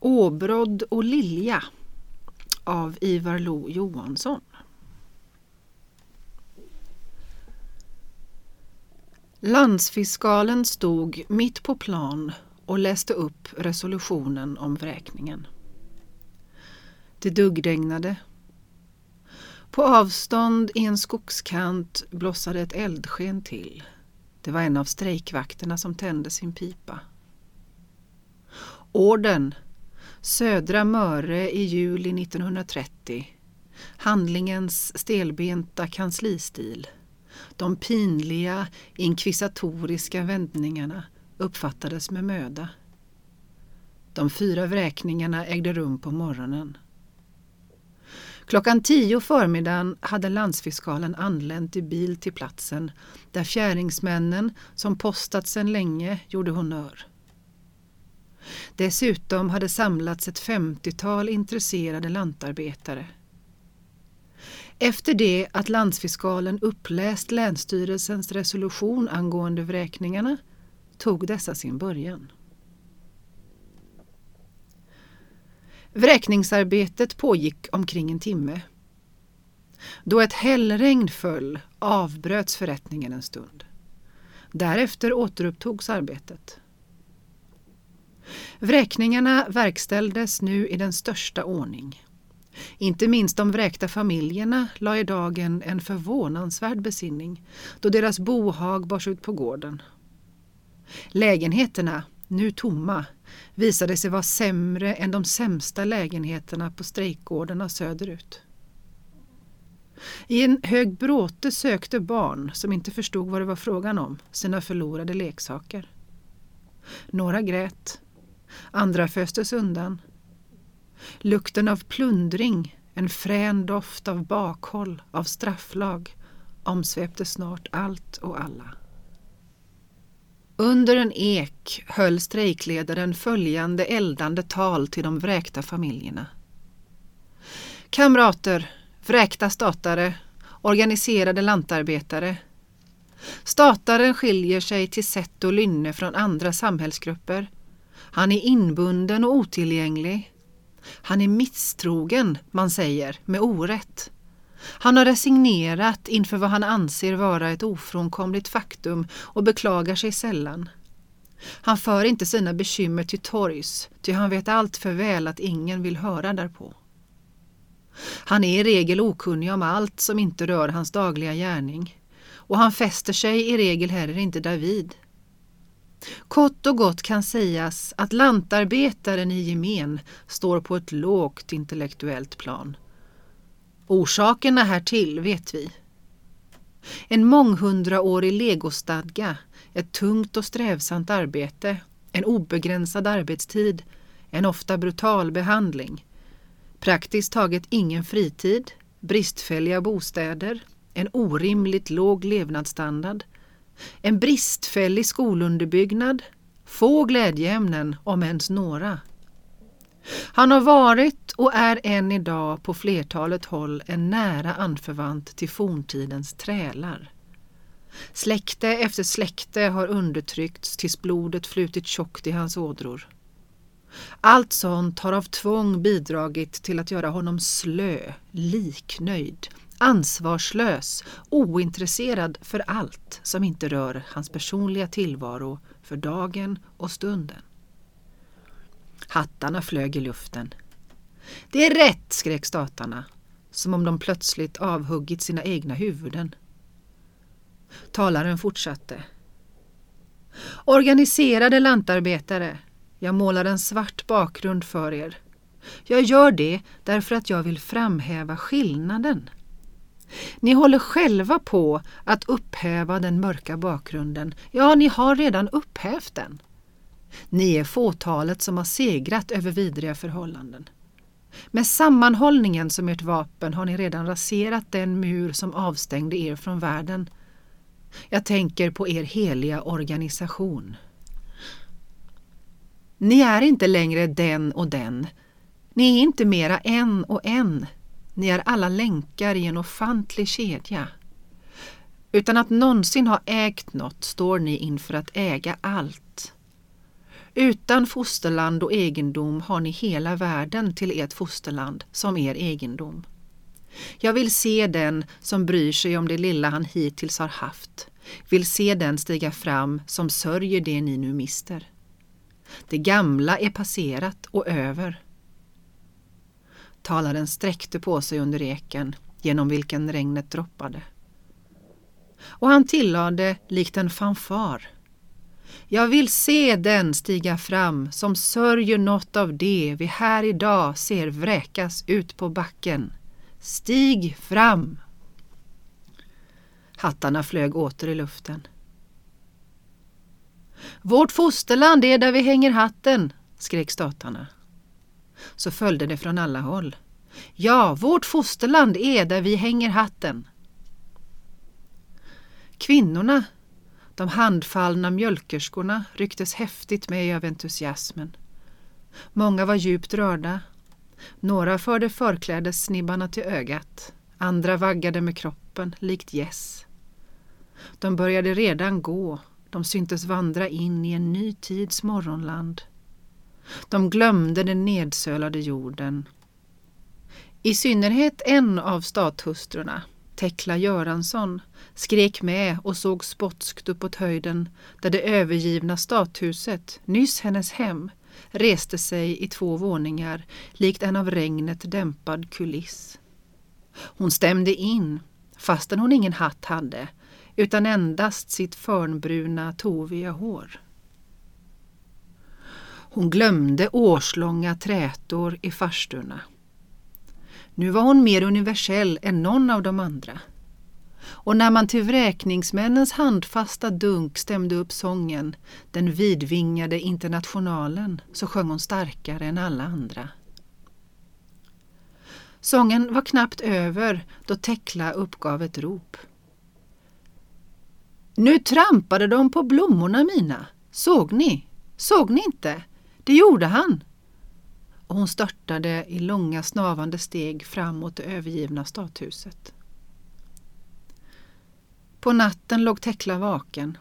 Åbrodd och Lilja av Ivar Lo Johansson. Landsfiskalen stod mitt på plan och läste upp resolutionen om vräkningen. Det duggregnade. På avstånd i en skogskant blossade ett eldsken till. Det var en av strejkvakterna som tände sin pipa. Orden Södra Möre i juli 1930 Handlingens stelbenta kanslistil De pinliga inkvisatoriska vändningarna uppfattades med möda. De fyra vräkningarna ägde rum på morgonen. Klockan tio förmiddagen hade landsfiskalen anlänt i bil till platsen där fjäringsmännen som postat sedan länge gjorde honör. Dessutom hade samlats ett femtiotal intresserade lantarbetare. Efter det att landsfiskalen uppläst Länsstyrelsens resolution angående vräkningarna tog dessa sin början. Vräkningsarbetet pågick omkring en timme. Då ett hällregn föll avbröts förrättningen en stund. Därefter återupptogs arbetet. Vräkningarna verkställdes nu i den största ordning. Inte minst de vräkta familjerna la i dagen en förvånansvärd besinning då deras bohag bars ut på gården. Lägenheterna, nu tomma, visade sig vara sämre än de sämsta lägenheterna på strejkgårdarna söderut. I en hög bråte sökte barn, som inte förstod vad det var frågan om, sina förlorade leksaker. Några grät, andra föstes undan. Lukten av plundring, en frän doft av bakhåll, av strafflag omsvepte snart allt och alla. Under en ek höll strejkledaren följande eldande tal till de vräkta familjerna. Kamrater, vräkta statare, organiserade lantarbetare. Stataren skiljer sig till sätt och lynne från andra samhällsgrupper. Han är inbunden och otillgänglig. Han är misstrogen, man säger, med orätt. Han har resignerat inför vad han anser vara ett ofrånkomligt faktum och beklagar sig sällan. Han för inte sina bekymmer till torgs, ty han vet allt för väl att ingen vill höra därpå. Han är i regel okunnig om allt som inte rör hans dagliga gärning och han fäster sig i regel heller inte därvid. Kort och gott kan sägas att lantarbetaren i gemen står på ett lågt intellektuellt plan Orsakerna härtill vet vi. En månghundraårig legostadga, ett tungt och strävsamt arbete, en obegränsad arbetstid, en ofta brutal behandling, praktiskt taget ingen fritid, bristfälliga bostäder, en orimligt låg levnadsstandard, en bristfällig skolunderbyggnad, få glädjeämnen om ens några. Han har varit och är än idag på flertalet håll en nära anförvant till forntidens trälar. Släkte efter släkte har undertryckts tills blodet flutit tjockt i hans ådror. Allt sånt har av tvång bidragit till att göra honom slö, liknöjd, ansvarslös, ointresserad för allt som inte rör hans personliga tillvaro för dagen och stunden. Hattarna flög i luften. Det är rätt, skrek statarna, som om de plötsligt avhuggit sina egna huvuden. Talaren fortsatte. Organiserade lantarbetare, jag målar en svart bakgrund för er. Jag gör det därför att jag vill framhäva skillnaden. Ni håller själva på att upphäva den mörka bakgrunden. Ja, ni har redan upphävt den. Ni är fåtalet som har segrat över vidriga förhållanden. Med sammanhållningen som ert vapen har ni redan raserat den mur som avstängde er från världen. Jag tänker på er heliga organisation. Ni är inte längre den och den. Ni är inte mera en och en. Ni är alla länkar i en ofantlig kedja. Utan att någonsin ha ägt något står ni inför att äga allt. Utan fosterland och egendom har ni hela världen till ert fosterland som er egendom. Jag vill se den som bryr sig om det lilla han hittills har haft, vill se den stiga fram som sörjer det ni nu mister. Det gamla är passerat och över. Talaren sträckte på sig under eken genom vilken regnet droppade. Och han tillade likt en fanfar. Jag vill se den stiga fram som sörjer något av det vi här idag ser vräkas ut på backen. Stig fram! Hattarna flög åter i luften. Vårt fosterland är där vi hänger hatten, skrek statarna. Så följde det från alla håll. Ja, vårt fosterland är där vi hänger hatten. Kvinnorna, de handfallna mjölkerskorna, rycktes häftigt med av entusiasmen. Många var djupt rörda. Några förde förklädessnibbarna till ögat. Andra vaggade med kroppen, likt gäss. De började redan gå. De syntes vandra in i en ny tids morgonland. De glömde den nedsölade jorden. I synnerhet en av stathustrurna, Tekla Göransson, skrek med och såg spotskt uppåt höjden där det övergivna stathuset, nyss hennes hem, reste sig i två våningar likt en av regnet dämpad kuliss. Hon stämde in, fastän hon ingen hatt hade, utan endast sitt förnbruna toviga hår. Hon glömde årslånga trätor i farsturna. Nu var hon mer universell än någon av de andra. Och när man till vräkningsmännens handfasta dunk stämde upp sången, den vidvingade internationalen, så sjöng hon starkare än alla andra. Sången var knappt över då Tekla uppgav ett rop. Nu trampade de på blommorna mina. Såg ni? Såg ni inte? Det gjorde han! Och hon störtade i långa snavande steg fram mot det övergivna stadshuset. På natten låg Tekla vaken.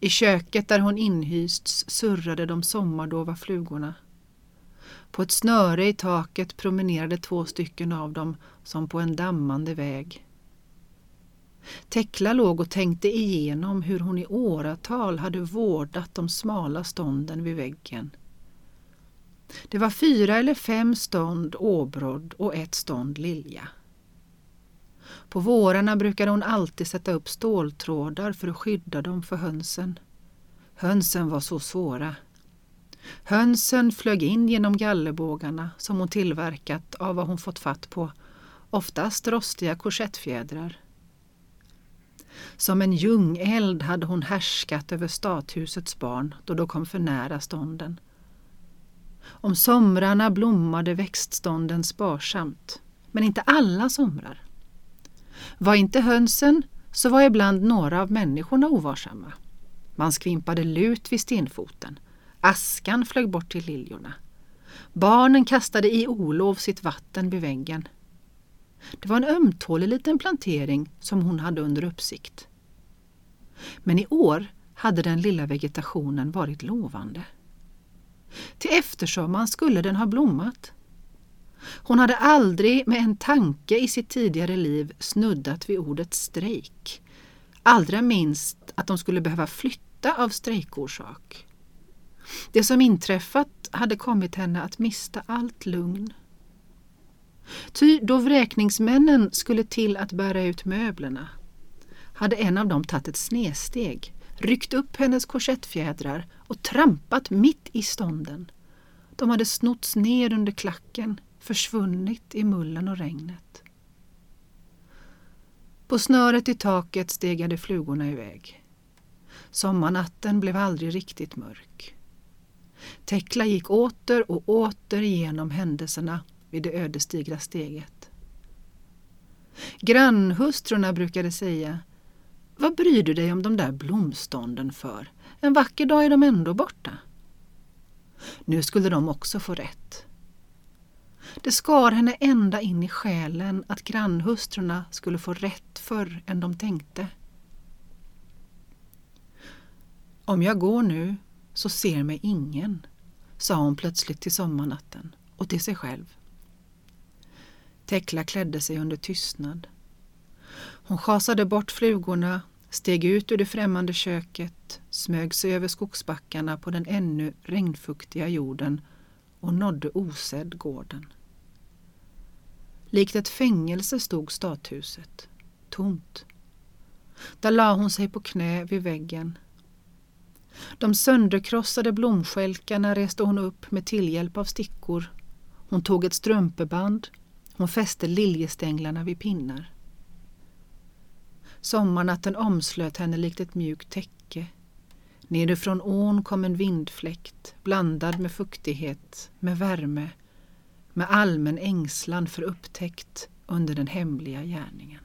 I köket där hon inhysts surrade de sommardova flugorna. På ett snöre i taket promenerade två stycken av dem som på en dammande väg. Tekla låg och tänkte igenom hur hon i åratal hade vårdat de smala stånden vid väggen. Det var fyra eller fem stånd åbrodd och ett stånd lilja. På vårarna brukade hon alltid sätta upp ståltrådar för att skydda dem för hönsen. Hönsen var så svåra. Hönsen flög in genom gallerbågarna som hon tillverkat av vad hon fått fatt på, oftast rostiga korsettfjädrar. Som en ljungeld hade hon härskat över stathusets barn då de kom för nära stånden. Om somrarna blommade växtstånden sparsamt, men inte alla somrar. Var inte hönsen så var ibland några av människorna ovarsamma. Man skvimpade lut vid stenfoten. Askan flög bort till liljorna. Barnen kastade i olov sitt vatten vid väggen. Det var en ömtålig liten plantering som hon hade under uppsikt. Men i år hade den lilla vegetationen varit lovande. Till eftersommaren skulle den ha blommat. Hon hade aldrig med en tanke i sitt tidigare liv snuddat vid ordet strejk. Allra minst att de skulle behöva flytta av strejkorsak. Det som inträffat hade kommit henne att mista allt lugn. Ty då vräkningsmännen skulle till att bära ut möblerna hade en av dem tagit ett snedsteg, ryckt upp hennes korsettfjädrar och trampat mitt i stånden. De hade snotts ner under klacken, försvunnit i mullen och regnet. På snöret i taket stegade flugorna iväg. Sommarnatten blev aldrig riktigt mörk. Tekla gick åter och åter igenom händelserna vid det ödesdigra steget. Grannhustrurna brukade säga vad bryr du dig om de där blomstånden för? En vacker dag är de ändå borta. Nu skulle de också få rätt. Det skar henne ända in i själen att grannhustrurna skulle få rätt förr än de tänkte. Om jag går nu så ser mig ingen, sa hon plötsligt till sommarnatten och till sig själv. Tekla klädde sig under tystnad. Hon schasade bort flugorna, steg ut ur det främmande köket, smög sig över skogsbackarna på den ännu regnfuktiga jorden och nådde osedd gården. Likt ett fängelse stod stathuset, tomt. Där la hon sig på knä vid väggen. De sönderkrossade blomskälkarna reste hon upp med tillhjälp av stickor. Hon tog ett strumpeband. Hon fäste liljestänglarna vid pinnar. Sommarnatten omslöt henne likt ett mjukt täcke. Nerifrån ån kom en vindfläkt blandad med fuktighet, med värme, med allmän ängslan för upptäckt under den hemliga gärningen.